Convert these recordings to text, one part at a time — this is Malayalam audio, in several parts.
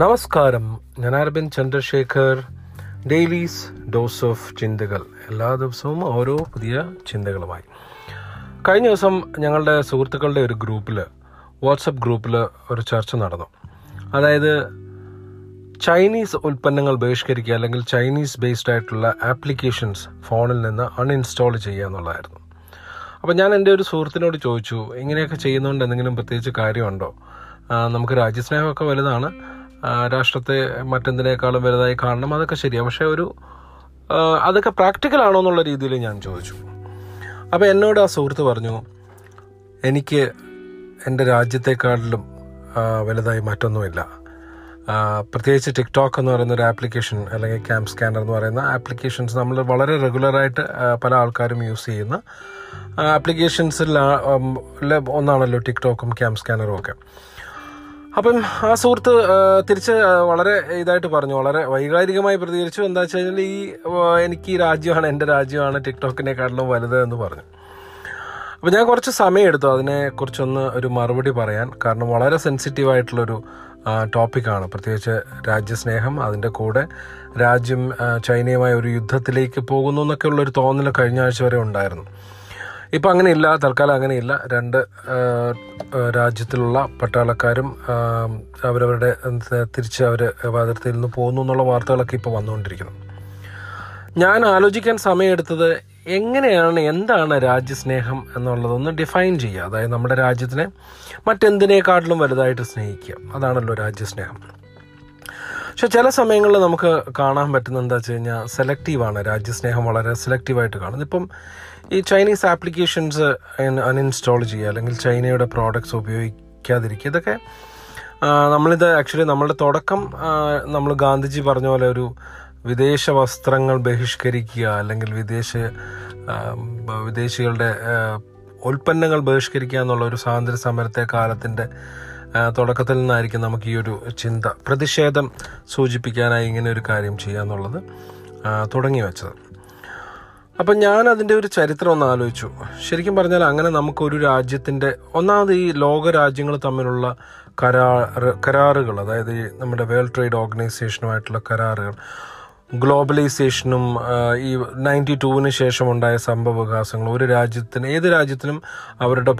നമസ്കാരം. ഞാൻ Aravind Chandrasekhar. Dailies dose of ചിന്തകൾ. എല്ലാ ദിവസവും ഓരോ പുതിയ ചിന്തകളുമായി. കഴിഞ്ഞ ദിവസം ഞങ്ങളുടെ സുഹൃത്തുക്കളുടെ ഒരു ഗ്രൂപ്പിൽ വാട്സപ്പ് ഗ്രൂപ്പിൽ ഒരു ചർച്ച നടന്നു. അതായത് ചൈനീസ് ഉൽപ്പന്നങ്ങൾ ബഹിഷ്കരിക്കുക അല്ലെങ്കിൽ ചൈനീസ് ബേസ്ഡ് ആയിട്ടുള്ള ആപ്ലിക്കേഷൻസ് ഫോണിൽ നിന്ന് അൺഇൻസ്റ്റാൾ ചെയ്യുക എന്നുള്ളതായിരുന്നു. അപ്പോൾ ഞാൻ എന്റെ ഒരു സുഹൃത്തിനോട് ചോദിച്ചു ഇങ്ങനെയൊക്കെ ചെയ്യുന്നതുകൊണ്ട് എന്തെങ്കിലും പ്രത്യേകിച്ച് കാര്യമുണ്ടോ? നമുക്ക് രാജ്യസ്നേഹമൊക്കെ വലുതാണ്. രാഷ്ട്രത്തെ മറ്റെന്തിനേക്കാളും വലുതായി കാണണം അതൊക്കെ ശരിയാണ് പക്ഷേ ഒരു അതൊക്കെ പ്രാക്ടിക്കൽ ആണോ എന്നുള്ള രീതിയിൽ ഞാൻ ചോദിച്ചു. അപ്പോൾ എന്നോട് ആ സുഹൃത്ത് പറഞ്ഞു എനിക്ക് എന്റെ രാജ്യത്തെക്കാളിലും വലുതായി മറ്റൊന്നുമില്ല. പ്രത്യേകിച്ച് ടിക്ടോക്ക് എന്ന് പറയുന്ന ഒരു ആപ്ലിക്കേഷൻ അല്ലെങ്കിൽ ക്യാമ്പ് സ്കാനർ എന്ന് പറയുന്ന ആപ്ലിക്കേഷൻസ് നമ്മൾ വളരെ റെഗുലറായിട്ട് പല ആൾക്കാരും യൂസ് ചെയ്യുന്ന ആപ്ലിക്കേഷൻസിൽ ഒന്നാണല്ലോ ടിക്ടോക്കും ക്യാമ്പ് സ്കാനറും ഒക്കെ. അപ്പം ആ സുഹൃത്ത് തിരിച്ച് വളരെ ഇതായിട്ട് പറഞ്ഞു വളരെ വൈകാരികമായി പ്രതികരിച്ചു. എന്താ വെച്ച് കഴിഞ്ഞാൽ ഈ എനിക്ക് ഈ രാജ്യമാണ് എന്റെ രാജ്യമാണ് ടിക്ടോക്കിനെക്കാട്ടിലും വലുത് എന്ന് പറഞ്ഞു. അപ്പോൾ ഞാൻ കുറച്ച് സമയം എടുത്തു അതിനെക്കുറിച്ചൊന്ന് ഒരു മറുപടി പറയാൻ. കാരണം വളരെ സെൻസിറ്റീവായിട്ടുള്ളൊരു ടോപ്പിക്കാണ്. പ്രത്യേകിച്ച് രാജ്യസ്നേഹം അതിന്റെ കൂടെ രാജ്യം ചൈനയുമായി ഒരു യുദ്ധത്തിലേക്ക് പോകുന്നു എന്നൊക്കെയുള്ളൊരു തോന്നൽ കഴിഞ്ഞ ആഴ്ച വരെ ഉണ്ടായിരുന്നു. ഇപ്പം അങ്ങനെയില്ല തൽക്കാലം അങ്ങനെയില്ല. രണ്ട് രാജ്യത്തിലുള്ള പട്ടാളക്കാരും അവരവരുടെ തിരിച്ച് അവർ അതിർത്തിയിൽ നിന്ന് പോകുന്നു എന്നുള്ള വാർത്തകളൊക്കെ ഇപ്പോൾ വന്നുകൊണ്ടിരിക്കുന്നു. ഞാൻ ആലോചിക്കാൻ സമയമെടുത്തത് എങ്ങനെയാണ് എന്താണ് രാജ്യസ്നേഹം എന്നുള്ളതൊന്ന് ഡിഫൈൻ ചെയ്യുക. അതായത് നമ്മുടെ രാജ്യത്തിനെ മറ്റെന്തിനേക്കാട്ടിലും വലുതായിട്ട് സ്നേഹിക്കുക. അതാണല്ലോ രാജ്യസ്നേഹം. പക്ഷെ ചില സമയങ്ങളിൽ നമുക്ക് കാണാൻ പറ്റുന്ന എന്താ വെച്ച് കഴിഞ്ഞാൽ സെലക്റ്റീവാണ് രാജ്യസ്നേഹം വളരെ സെലക്റ്റീവായിട്ട് കാണുന്നത്. ഇപ്പം ഈ ചൈനീസ് ആപ്ലിക്കേഷൻസ് അൺഇൻസ്റ്റാൾ ചെയ്യുക അല്ലെങ്കിൽ ചൈനയുടെ പ്രോഡക്ട്സ് ഉപയോഗിക്കാതിരിക്കുക. ഇതൊക്കെ നമ്മളിത് ആക്ച്വലി നമ്മളുടെ തുടക്കം നമ്മൾ ഗാന്ധിജി പറഞ്ഞ പോലെ ഒരു വിദേശ വസ്ത്രങ്ങൾ ബഹിഷ്കരിക്കുക അല്ലെങ്കിൽ വിദേശ വിദേശികളുടെ ഉൽപ്പന്നങ്ങൾ ബഹിഷ്കരിക്കുക എന്നുള്ള ഒരു സ്വാതന്ത്ര്യ സമരത്തെ കാലത്തിന്റെ തുടക്കത്തിൽ നിന്നായിരിക്കും നമുക്ക് ഈ ഒരു ചിന്ത പ്രതിഷേധം സൂചിപ്പിക്കാനായി ഇങ്ങനെ ഒരു കാര്യം ചെയ്യുക എന്നുള്ളത് തുടങ്ങി വെച്ചത്. അപ്പം ഞാൻ അതിന്റെ ഒരു ചരിത്രം ഒന്ന് ആലോചിച്ചു. ശരിക്കും പറഞ്ഞാൽ അങ്ങനെ നമുക്കൊരു രാജ്യത്തിന്റെ ഒന്നാമത് ഈ ലോക രാജ്യങ്ങൾ തമ്മിലുള്ള കരാർ കരാറുകൾ അതായത് നമ്മുടെ വേൾഡ് ട്രേഡ് ഓർഗനൈസേഷനുമായിട്ടുള്ള കരാറുകൾ ഗ്ലോബലൈസേഷനും ഈ നയന്റി ടൂവിന് ശേഷം ഉണ്ടായ സംഭവ വികാസങ്ങൾ ഒരു രാജ്യത്തിന് ഏത് രാജ്യത്തിനും അവരുടെ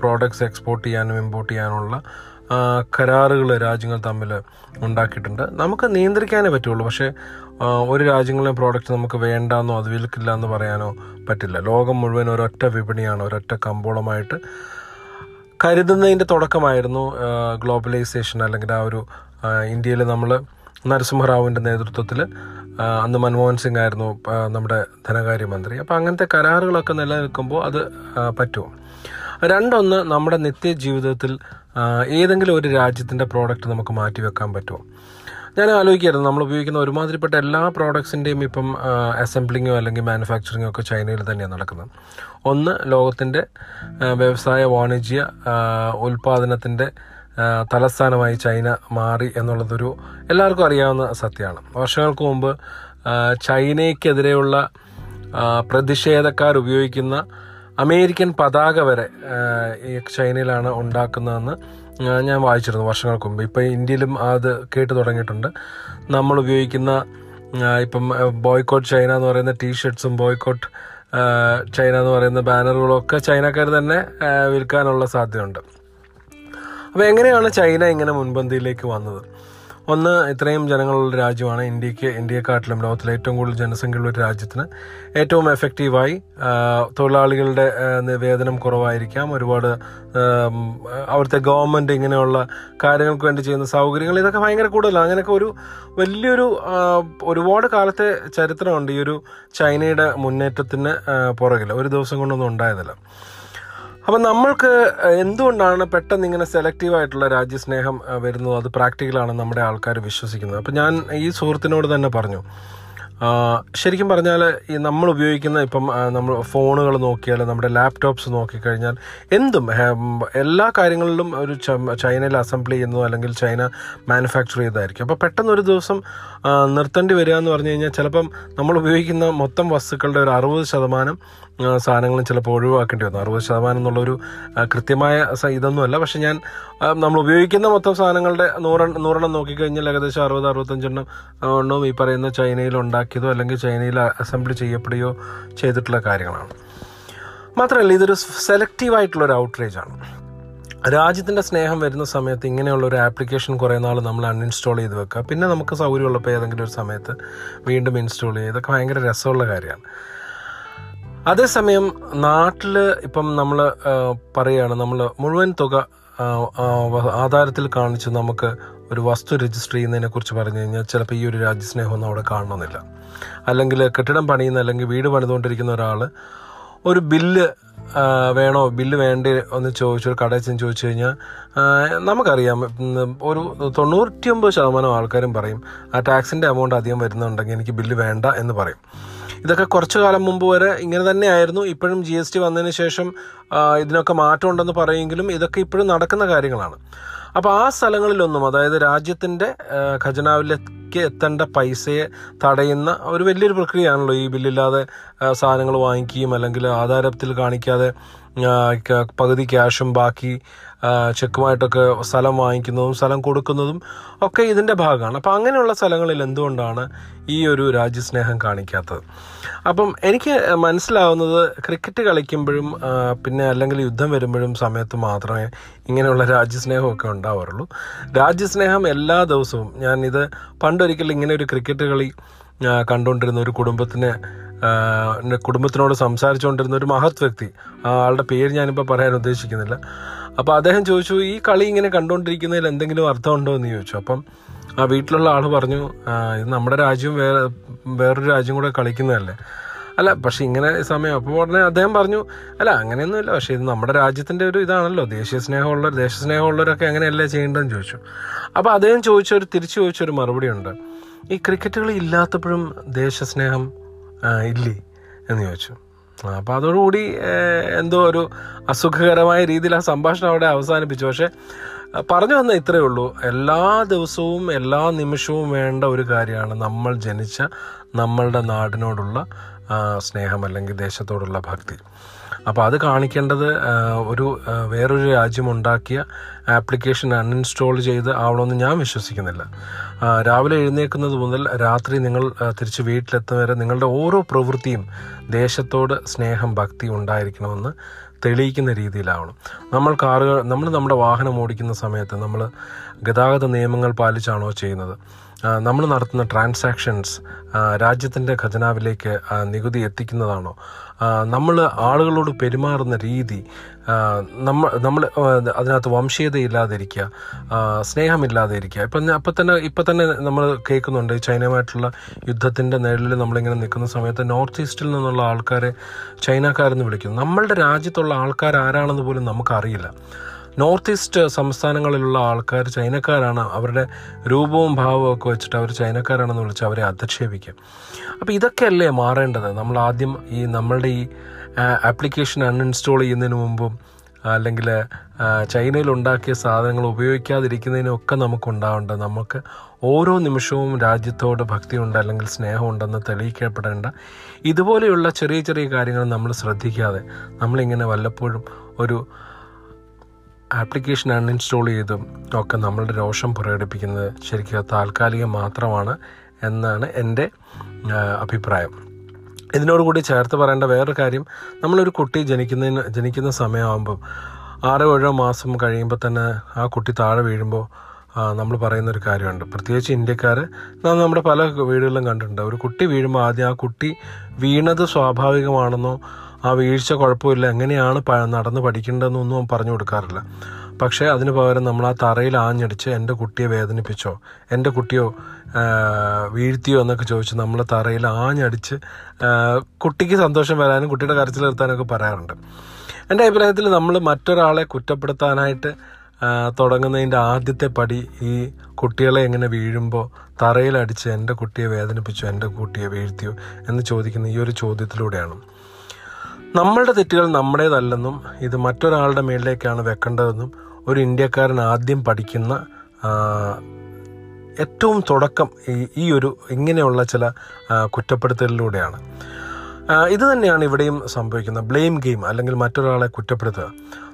പ്രോഡക്ട്സ് എക്സ്പോർട്ട് ചെയ്യാനും ഇമ്പോർട്ട് ചെയ്യാനുള്ള കരാറുകൾ രാജ്യങ്ങൾ തമ്മിൽ ഉണ്ടാക്കിയിട്ടുണ്ട്. നമുക്ക് നിയന്ത്രിക്കാനേ പറ്റുള്ളൂ. പക്ഷേ ഒരു രാജ്യങ്ങളിലെ പ്രോഡക്റ്റ് നമുക്ക് വേണ്ടാന്നോ അത് വിൽക്കില്ല എന്ന് പറയാനോ പറ്റില്ല. ലോകം മുഴുവൻ ഒരൊറ്റ വിപണിയാണ് ഒരൊറ്റ കമ്പോളമായിട്ട് കരുതുന്നതിന്റെ തുടക്കമായിരുന്നു ഗ്ലോബലൈസേഷൻ അല്ലെങ്കിൽ ആ ഒരു ഇന്ത്യയിൽ നമ്മൾ നരസിംഹറാവുവിന്റെ നേതൃത്വത്തിൽ അന്ന് മൻമോഹൻ സിംഗ് ആയിരുന്നു നമ്മുടെ ധനകാര്യമന്ത്രി. അപ്പോൾ അങ്ങനത്തെ കരാറുകളൊക്കെ നിലനിൽക്കുമ്പോൾ അത് പറ്റുമോ രണ്ടൊന്ന് നമ്മുടെ നിത്യജീവിതത്തിൽ ജീവിതത്തിൽ ഏതെങ്കിലും ഒരു രാജ്യത്തിന്റെ പ്രോഡക്റ്റ് നമുക്ക് മാറ്റിവെക്കാൻ പറ്റുമോ? ഞാൻ ആലോചിക്കായിരുന്നു നമ്മൾ ഉപയോഗിക്കുന്ന ഒരുമാതിരിപ്പെട്ട എല്ലാ പ്രോഡക്ട്സിന്റെയും ഇപ്പം അസംബ്ലിങ്ങോ അല്ലെങ്കിൽ മാനുഫാക്ചറിങ്ങോ ഒക്കെ ചൈനയിൽ തന്നെയാണ് നടക്കുന്നത്. ഒന്ന് ലോകത്തിന്റെ വ്യവസായ വാണിജ്യ ഉൽപാദനത്തിന്റെ തലസ്ഥാനമായി ചൈന മാറി എന്നുള്ളതൊരു എല്ലാവർക്കും അറിയാവുന്ന സത്യമാണ്. വർഷങ്ങൾക്ക് മുമ്പ് ചൈനയ്ക്കെതിരെയുള്ള പ്രതിഷേധക്കാർ ഉപയോഗിക്കുന്ന അമേരിക്കൻ പതാക വരെ ഈ ചൈനയിലാണ് ഉണ്ടാക്കുന്നതെന്ന് ഞാൻ വായിച്ചിരുന്നു വർഷങ്ങൾക്ക് മുമ്പ്. ഇപ്പം ഇന്ത്യയിലും അത് കേട്ട് തുടങ്ങിയിട്ടുണ്ട്. നമ്മൾ ഉപയോഗിക്കുന്ന ഇപ്പം ബോയ്ക്കോട്ട് ചൈന എന്ന് പറയുന്ന ടീഷർട്ട്സും ബോയ്ക്കോട്ട് ചൈന എന്ന് പറയുന്ന ബാനറുകളും ഒക്കെ ചൈനക്കാർ തന്നെ വിൽക്കാനുള്ള സാധ്യതയുണ്ട്. അപ്പോൾ എങ്ങനെയാണ് ചൈന ഇങ്ങനെ മുൻപന്തിയിലേക്ക് വന്നത്? ഒന്ന് ഇത്രയും ജനങ്ങളുള്ള രാജ്യമാണ് ഇന്ത്യയ്ക്ക് ഇന്ത്യയെക്കാട്ടിലും ലോകത്തിലെ ഏറ്റവും കൂടുതൽ ജനസംഖ്യയുള്ള ഒരു രാജ്യത്തിന് ഏറ്റവും എഫക്റ്റീവായി തൊഴിലാളികളുടെ വേതനം കുറവായിരിക്കാം. ഒരുപാട് അവിടുത്തെ ഗവൺമെന്റ് ഇങ്ങനെയുള്ള കാര്യങ്ങൾക്ക് വേണ്ടി ചെയ്യുന്ന സൗകര്യങ്ങൾ ഇതൊക്കെ ഭയങ്കര കൂടുതലാണ്. അങ്ങനെയൊക്കെ ഒരു വലിയൊരു ഒരുപാട് കാലത്തെ ചരിത്രമുണ്ട് ഈ ഒരു ചൈനയുടെ മുന്നേറ്റത്തിന് പുറകിൽ ഒരു ദിവസം കൊണ്ടൊന്നും ഉണ്ടായതല്ല. അപ്പം നമ്മൾക്ക് എന്തുകൊണ്ടാണ് പെട്ടെന്ന് ഇങ്ങനെ സെലക്റ്റീവ് ആയിട്ടുള്ള രാജ്യസ്നേഹം വരുന്നത്? അത് പ്രാക്ടിക്കലാണ് നമ്മുടെ ആൾക്കാർ വിശ്വസിക്കുന്നത്. അപ്പം ഞാൻ ഈ സുഹൃത്തിനോട് തന്നെ പറഞ്ഞു. ശരിക്കും പറഞ്ഞാൽ ഈ നമ്മൾ ഉപയോഗിക്കുന്ന ഇപ്പം നമ്മൾ ഫോണുകൾ നോക്കിയാൽ നമ്മുടെ ലാപ്ടോപ്സ് നോക്കിക്കഴിഞ്ഞാൽ എന്തും എല്ലാ കാര്യങ്ങളിലും ഒരു ചൈനയിൽ അസംബ്ലി ചെയ്യുന്നതോ അല്ലെങ്കിൽ ചൈന മാനുഫാക്ചർ ചെയ്തതായിരിക്കും. അപ്പോൾ പെട്ടെന്ന് ഒരു ദിവസം നിർത്തേണ്ടി വരിക എന്ന് പറഞ്ഞു കഴിഞ്ഞാൽ ചിലപ്പം നമ്മൾ ഉപയോഗിക്കുന്ന മൊത്തം വസ്തുക്കളുടെ ഒരു അറുപത് ശതമാനം സാധനങ്ങളും ചിലപ്പോൾ ഒഴിവാക്കേണ്ടി വന്നു. അറുപത് ശതമാനം എന്നുള്ളൊരു കൃത്യമായ ഇതൊന്നുമല്ല. പക്ഷെ ഞാൻ നമ്മൾ ഉപയോഗിക്കുന്ന മൊത്തം സാധനങ്ങളുടെ നൂറെ നൂറെണ്ണം നോക്കിക്കഴിഞ്ഞാൽ ഏകദേശം അറുപത് അറുപത്തഞ്ചെണ്ണം എണ്ണവും ഈ പറയുന്ന ചൈനയിൽ ഉണ്ടാക്കിയതോ അല്ലെങ്കിൽ ചൈനയിൽ അസംബ്ലി ചെയ്യപ്പെടുകയോ ചെയ്തിട്ടുള്ള കാര്യങ്ങളാണ്. മാത്രമല്ല ഇതൊരു സെലക്റ്റീവ് ആയിട്ടുള്ള ഒരു ഔട്ട്റേജ് ആണ്. രാജ്യത്തിന്റെ സ്നേഹം വരുന്ന സമയത്ത് ഇങ്ങനെയുള്ള ഒരു ആപ്ലിക്കേഷൻ കുറേ നാൾ നമ്മൾ അൺഇൻസ്റ്റാൾ ചെയ്ത് വെക്കുക. പിന്നെ നമുക്ക് സൗകര്യമുള്ളപ്പോൾ ഏതെങ്കിലും ഒരു സമയത്ത് വീണ്ടും ഇൻസ്റ്റാൾ ചെയ്യുക. ഇതൊക്കെ ഭയങ്കര രസമുള്ള കാര്യമാണ്. അതേസമയം നാട്ടിൽ ഇപ്പം നമ്മൾ പറയുകയാണ് നമ്മൾ മുഴുവൻ തുക ആധാരത്തിൽ കാണിച്ച് നമുക്ക് ഒരു വസ്തു രജിസ്റ്റർ ചെയ്യുന്നതിനെ കുറിച്ച് പറഞ്ഞു കഴിഞ്ഞാൽ ചിലപ്പോൾ ഈ ഒരു രാജ്യസ്നേഹമൊന്നും അവിടെ കാണണമെന്നില്ല. അല്ലെങ്കിൽ കെട്ടിടം പണിയുന്ന അല്ലെങ്കിൽ വീട് പണിതുകൊണ്ടിരിക്കുന്ന ഒരാൾ ഒരു ബില്ല് വേണോ? ബില്ല് വേണ്ടേ? ഒന്ന് ചോദിച്ചു ഒരു കടയിൽ ചെന്ന് ചോദിച്ചു കഴിഞ്ഞാൽ നമുക്കറിയാം. ഒരു തൊണ്ണൂറ്റി ഒമ്പത് ശതമാനം ആൾക്കാരും പറയും ആ ടാക്സിന്റെ എമൗണ്ട് അധികം വരുന്നുണ്ടെങ്കിൽ എനിക്ക് ബില്ല് വേണ്ട എന്ന് പറയും. ഇതൊക്കെ കുറച്ചു കാലം മുമ്പ് വരെ ഇങ്ങനെ തന്നെയായിരുന്നു ഇപ്പോഴും ജി എസ് ടി വന്നതിന് ശേഷം ഇതിനൊക്കെ മാറ്റം ഉണ്ടെന്ന് പറയുമെങ്കിലും ഇതൊക്കെ ഇപ്പോഴും നടക്കുന്ന കാര്യങ്ങളാണ്. അപ്പോൾ ആ സ്ഥലങ്ങളിലൊന്നും അതായത് രാജ്യത്തിന്റെ ആ, ഖജനാവിലേക്ക് എത്തേണ്ട പൈസയെ തടയുന്ന ഒരു വലിയൊരു പ്രക്രിയയാണല്ലോ ഈ ബില്ലില്ലാതെ സാധനങ്ങൾ വാങ്ങിക്കുകയും അല്ലെങ്കിൽ ആധാരത്തിൽ കാണിക്കാതെ പകുതി ക്യാഷും ബാക്കി ചെക്കുമായിട്ടൊക്കെ സ്ഥലം വാങ്ങിക്കുന്നതും സ്ഥലം കൊടുക്കുന്നതും ഒക്കെ ഇതിന്റെ ഭാഗമാണ്. അപ്പം അങ്ങനെയുള്ള സ്ഥലങ്ങളിൽ എന്തുകൊണ്ടാണ് ഈ ഒരു രാജ്യസ്നേഹം കാണിക്കാത്തത്? അപ്പം എനിക്ക് മനസ്സിലാവുന്നത് ക്രിക്കറ്റ് കളിക്കുമ്പോഴും പിന്നെ അല്ലെങ്കിൽ യുദ്ധം വരുമ്പോഴും സമയത്ത് മാത്രമേ ഇങ്ങനെയുള്ള രാജ്യസ്നേഹമൊക്കെ ഉണ്ടാവാറുള്ളൂ. രാജ്യസ്നേഹം എല്ലാ ദിവസവും ഞാനിത് പണ്ടൊരിക്കലും ഇങ്ങനെ ഒരു ക്രിക്കറ്റ് കളി കണ്ടുകൊണ്ടിരുന്ന ഒരു കുടുംബത്തിന് കുടുംബത്തിനോട് സംസാരിച്ചുകൊണ്ടിരുന്ന ഒരു മഹത് വ്യക്തി. ആളുടെ പേര് ഞാനിപ്പോൾ പറയാൻ ഉദ്ദേശിക്കുന്നില്ല. അപ്പോൾ അദ്ദേഹം ചോദിച്ചു ഈ കളി ഇങ്ങനെ കണ്ടുകൊണ്ടിരിക്കുന്നതിൽ എന്തെങ്കിലും അർത്ഥമുണ്ടോ? എന്ന് ചോദിച്ചു. അപ്പം ആ വീട്ടിലുള്ള ആൾ പറഞ്ഞു ഇത് നമ്മുടെ രാജ്യവും വേറെ വേറൊരു രാജ്യം കൂടെ കളിക്കുന്നതല്ലേ? അല്ല പക്ഷെ ഇങ്ങനെ സമയം. അപ്പോൾ ഉടനെ അദ്ദേഹം പറഞ്ഞു അല്ല അങ്ങനെയൊന്നുമില്ല. പക്ഷേ ഇത് നമ്മുടെ രാജ്യത്തിന്റെ ഒരു ഇതാണല്ലോ. ദേശീയ സ്നേഹമുള്ളവർ ദേശസ്നേഹമുള്ളവരൊക്കെ അങ്ങനെയല്ലേ ചെയ്യേണ്ടതെന്ന് ചോദിച്ചു. അപ്പോൾ അദ്ദേഹം ചോദിച്ചൊരു തിരിച്ചു ചോദിച്ചൊരു മറുപടി ഉണ്ട് ഈ ക്രിക്കറ്റുകൾ ഇല്ലാത്തപ്പോഴും ദേശസ്നേഹം ഇല്ലേ? എന്ന് ചോദിച്ചു. അപ്പോൾ അതോടുകൂടി എന്തോ ഒരു അസുഖകരമായ രീതിയിൽ ആ സംഭാഷണം അവിടെ അവസാനിപ്പിച്ചു. പക്ഷേ പറഞ്ഞു വന്ന ഇത്രയേ ഉള്ളൂ. എല്ലാ ദിവസവും എല്ലാ നിമിഷവും വേണ്ട ഒരു കാര്യമാണ് നമ്മൾ ജനിച്ച നമ്മളുടെ നാടിനോടുള്ള സ്നേഹം അല്ലെങ്കിൽ ദേശത്തോടുള്ള ഭക്തി. അപ്പോൾ അത് കാണിക്കേണ്ടത് ഒരു വേറൊരു രാജ്യം ഉണ്ടാക്കിയ ആപ്ലിക്കേഷൻ അൺഇൻസ്റ്റാൾ ചെയ്ത് ആവണമെന്ന് ഞാൻ വിശ്വസിക്കുന്നില്ല. രാവിലെ എഴുന്നേൽക്കുന്നത് മുതൽ രാത്രി നിങ്ങൾ തിരിച്ച് വീട്ടിലെത്തും വരെ നിങ്ങളുടെ ഓരോ പ്രവൃത്തിയും ദേശത്തോട് സ്നേഹം ഭക്തി ഉണ്ടായിരിക്കണമെന്ന് തെളിയിക്കുന്ന രീതിയിലാവണം. നമ്മൾ കാറുകൾ നമ്മൾ നമ്മുടെ വാഹനം ഓടിക്കുന്ന സമയത്ത് നമ്മൾ ഗതാഗത നിയമങ്ങൾ പാലിച്ചാണോ ചെയ്യുന്നത്? നമ്മൾ നടത്തുന്ന ട്രാൻസാക്ഷൻസ് രാജ്യത്തിന്റെ ഖജനാവിലേക്ക് നികുതി എത്തിക്കുന്നതാണോ? നമ്മൾ ആളുകളോട് പെരുമാറുന്ന രീതി നമ്മൾ നമ്മൾ അതിനകത്ത് വംശീയത വംശീയതയില്ലാതിരിക്കുക സ്നേഹമില്ലാതെ സ്നേഹമില്ലാതിരിക്കുക. ഇപ്പം അപ്പം തന്നെ ഇപ്പം തന്നെ നമ്മൾ കേൾക്കുന്നുണ്ട് ചൈനയുമായിട്ടുള്ള യുദ്ധത്തിന്റെ നിഴലിൽ നമ്മളിങ്ങനെ നിൽക്കുന്ന സമയത്ത് നോർത്ത് ഈസ്റ്റിൽ നിന്നുള്ള ആൾക്കാരെ ചൈനക്കാരെന്ന് വിളിക്കുന്നു. നമ്മളുടെ രാജ്യത്തുള്ള ആൾക്കാർ ആരാണെന്ന് പോലും നമുക്കറിയില്ല. നോർത്ത് ഈസ്റ്റ് സംസ്ഥാനങ്ങളിലുള്ള ആൾക്കാർ ചൈനക്കാരാണ്. അവരുടെ രൂപവും ഭാവവും ഒക്കെ വെച്ചിട്ട് അവർ ചൈനക്കാരാണെന്ന് വിളിച്ച് അവരെ അധിക്ഷേപിക്കും. അപ്പോൾ ഇതൊക്കെയല്ലേ മാറേണ്ടത്? നമ്മൾ ആദ്യം ഈ നമ്മളുടെ ഈ ആപ്ലിക്കേഷൻ അൺഇൻസ്റ്റാൾ ചെയ്യുന്നതിന് മുമ്പും അല്ലെങ്കിൽ ചൈനയിൽ ഉണ്ടാക്കിയ സാധനങ്ങൾ ഉപയോഗിക്കാതിരിക്കുന്നതിനൊക്കെ നമുക്ക് ഉണ്ടാവേണ്ടത് നമുക്ക് ഓരോ നിമിഷവും രാജ്യത്തോട് ഭക്തിയുണ്ട് അല്ലെങ്കിൽ സ്നേഹമുണ്ടെന്ന് തെളിയിക്കപ്പെടേണ്ട. ഇതുപോലെയുള്ള ചെറിയ ചെറിയ കാര്യങ്ങൾ നമ്മൾ ശ്രദ്ധിക്കാതെ നമ്മളിങ്ങനെ വല്ലപ്പോഴും ഒരു ആപ്ലിക്കേഷൻ അൺഇൻസ്റ്റാൾ ചെയ്തും ഒക്കെ നമ്മളുടെ രോഷം പ്രകടിപ്പിക്കുന്നത് ശരിക്കും താൽക്കാലികം മാത്രമാണ് എന്നാണ് എന്റെ അഭിപ്രായം. ഇതിനോടുകൂടി ചേർത്ത് പറയേണ്ട വേറൊരു കാര്യം നമ്മളൊരു കുട്ടി ജനിക്കുന്നതിന് ജനിക്കുന്ന സമയമാകുമ്പം ആറോ ഏഴോ മാസം കഴിയുമ്പോൾ തന്നെ ആ കുട്ടി താഴെ വീഴുമ്പോൾ നമ്മൾ പറയുന്ന ഒരു കാര്യമുണ്ട്. പ്രത്യേകിച്ച് ഇന്ത്യക്കാർ നാം നമ്മുടെ പല വീടുകളിലും കണ്ടിട്ടുണ്ട്. ഒരു കുട്ടി വീഴുമ്പോൾ ആദ്യം ആ കുട്ടി വീണത് സ്വാഭാവികമാണെന്നോ ആ വീഴ്ച കുഴപ്പമില്ല എങ്ങനെയാണ് നടന്ന് പഠിക്കേണ്ടതെന്നൊന്നും പറഞ്ഞു കൊടുക്കാറില്ല. പക്ഷേ അതിന് പകരം നമ്മൾ ആ തറയിൽ ആഞ്ഞടിച്ച് എന്റെ കുട്ടിയെ വേദനിപ്പിച്ചോ എന്റെ കുട്ടിയോ വീഴ്ത്തിയോ എന്നൊക്കെ ചോദിച്ച് നമ്മൾ തറയിൽ ആഞ്ഞടിച്ച് കുട്ടിക്ക് സന്തോഷം വരാനും കുട്ടിയുടെ കരച്ചിൽ നിർത്താനൊക്കെ പറയാറുണ്ട്. എന്റെ അഭിപ്രായത്തിൽ നമ്മൾ മറ്റൊരാളെ കുറ്റപ്പെടുത്താനായിട്ട് തുടങ്ങുന്നതിന്റെ ആദ്യത്തെ പടി ഈ കുട്ടികളെ എങ്ങനെ വീഴുമ്പോൾ തറയിലടിച്ച് എന്റെ കുട്ടിയെ വേദനിപ്പിച്ചു എന്റെ കുട്ടിയെ വീഴ്ത്തിയോ എന്ന് ചോദിക്കുന്ന ഈ ഒരു ചോദ്യത്തിലൂടെയാണ്. നമ്മളുടെ തെറ്റുകൾ നമ്മുടേതല്ലെന്നും ഇത് മറ്റൊരാളുടെ മേളിലേക്കാണ് വെക്കേണ്ടതെന്നും ഒരു ഇന്ത്യക്കാരൻ ആദ്യം പഠിക്കുന്ന ഏറ്റവും തുടക്കം ഈ ഒരു ഇങ്ങനെയുള്ള ചില കുറ്റപ്പെടുത്തലിലൂടെയാണ്. ഇത് തന്നെയാണ് ഇവിടെയും സംഭവിക്കുന്നത് ബ്ലെയിം ഗെയിം അല്ലെങ്കിൽ മറ്റൊരാളെ കുറ്റപ്പെടുത്തുക.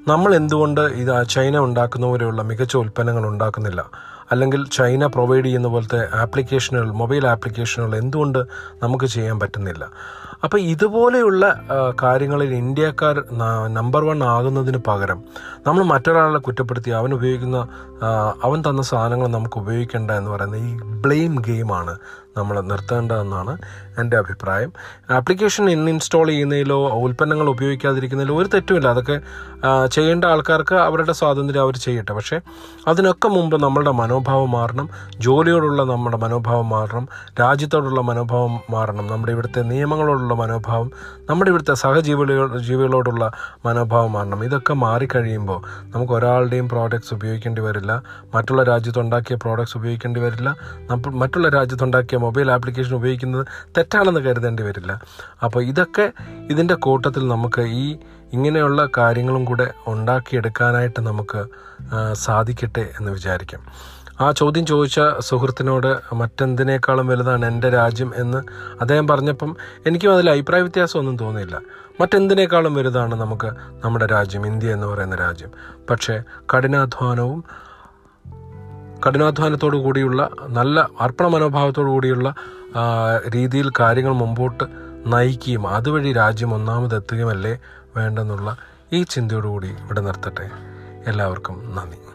നമ്മൾ എന്തുകൊണ്ട് ഇത് ചൈന ഉണ്ടാക്കുന്ന പോലെയുള്ള മികച്ച ഉൽപ്പന്നങ്ങൾ ഉണ്ടാക്കുന്നില്ല? അല്ലെങ്കിൽ ചൈന പ്രൊവൈഡ് ചെയ്യുന്ന പോലത്തെ ആപ്ലിക്കേഷനുകൾ മൊബൈൽ ആപ്ലിക്കേഷനുകൾ എന്തുകൊണ്ട് നമുക്ക് ചെയ്യാൻ പറ്റുന്നില്ല? അപ്പോൾ ഇതുപോലെയുള്ള കാര്യങ്ങളിൽ ഇന്ത്യക്കാർ നമ്പർ വൺ ആകുന്നതിന് പകരം നമ്മൾ മറ്റൊരാളെ കുറ്റപ്പെടുത്തി അവൻ ഉപയോഗിക്കുന്ന അവൻ തന്ന സാധനങ്ങൾ നമുക്ക് ഉപയോഗിക്കേണ്ട എന്ന് പറയുന്ന ഈ ബ്ലെയിം ഗെയിമാണ് നമ്മൾ നിർത്തേണ്ടതെന്നാണ് എന്റെ അഭിപ്രായം. ആപ്ലിക്കേഷൻ ഇന്ന് ഇൻസ്റ്റാൾ ചെയ്യുന്നതിലോ ഉൽപ്പന്നങ്ങൾ ഉപയോഗിക്കാതിരിക്കുന്നതിലോ ഒരു തെറ്റുമില്ല. അതൊക്കെ ചെയ്യേണ്ട ആൾക്കാർക്ക് അവരുടെ സ്വാതന്ത്ര്യം അവർ ചെയ്യട്ടെ. പക്ഷേ അതിനൊക്കെ മുമ്പ് നമ്മളുടെ മനോഭാവം മാറണം. ജോലിയോടുള്ള നമ്മുടെ മനോഭാവം മാറണം. രാജ്യത്തോടുള്ള മനോഭാവം മാറണം. നമ്മുടെ ഇവിടുത്തെ നിയമങ്ങളോടുള്ള മനോഭാവം നമ്മുടെ ഇവിടുത്തെ സഹജീവികളോ ജീവികളോടുള്ള മനോഭാവം മാറണം. ഇതൊക്കെ മാറിക്കഴിയുമ്പോൾ നമുക്ക് ഒരാളുടെയും പ്രോഡക്റ്റ്സ് ഉപയോഗിക്കേണ്ടി വരില്ല. മറ്റുള്ള രാജ്യത്തുണ്ടാക്കിയ പ്രോഡക്റ്റ്സ് ഉപയോഗിക്കേണ്ടി വരില്ല. നമ്മൾ മറ്റുള്ള രാജ്യത്തുണ്ടാക്കിയ മൊബൈൽ ആപ്ലിക്കേഷൻ ഉപയോഗിക്കുന്നത് തെറ്റാണെന്ന് കരുതേണ്ടി വരില്ല. അപ്പോൾ ഇതൊക്കെ ഇതിന്റെ കൂട്ടത്തിൽ നമുക്ക് ഈ ഇങ്ങനെയുള്ള കാര്യങ്ങളും കൂടെ ഉണ്ടാക്കിയെടുക്കാനായിട്ട് നമുക്ക് സാധിക്കട്ടെ എന്ന് വിചാരിക്കാം. ആ ചോദ്യം ചോദിച്ച സുഹൃത്തിനോട് മറ്റെന്തിനേക്കാളും വലുതാണ് എന്റെ രാജ്യം എന്ന് അദ്ദേഹം പറഞ്ഞപ്പം എനിക്കും അതിൽ അഭിപ്രായ വ്യത്യാസമൊന്നും തോന്നിയില്ല. മറ്റെന്തിനേക്കാളും വലുതാണ് നമുക്ക് നമ്മുടെ രാജ്യം ഇന്ത്യ എന്ന് പറയുന്ന രാജ്യം. പക്ഷേ കഠിനാധ്വാനവും കഠിനാധ്വാനത്തോടു കൂടിയുള്ള നല്ല അർപ്പണ മനോഭാവത്തോടു കൂടിയുള്ള രീതിയിൽ കാര്യങ്ങൾ മുമ്പോട്ട് നയിക്കുകയും അതുവഴി രാജ്യം ഒന്നാമതെത്തുകയുമല്ലേ വേണ്ടെന്നുള്ള ഈ ചിന്തയോടുകൂടി ഇവിടെ നിർത്തട്ടെ. എല്ലാവർക്കും നന്ദി.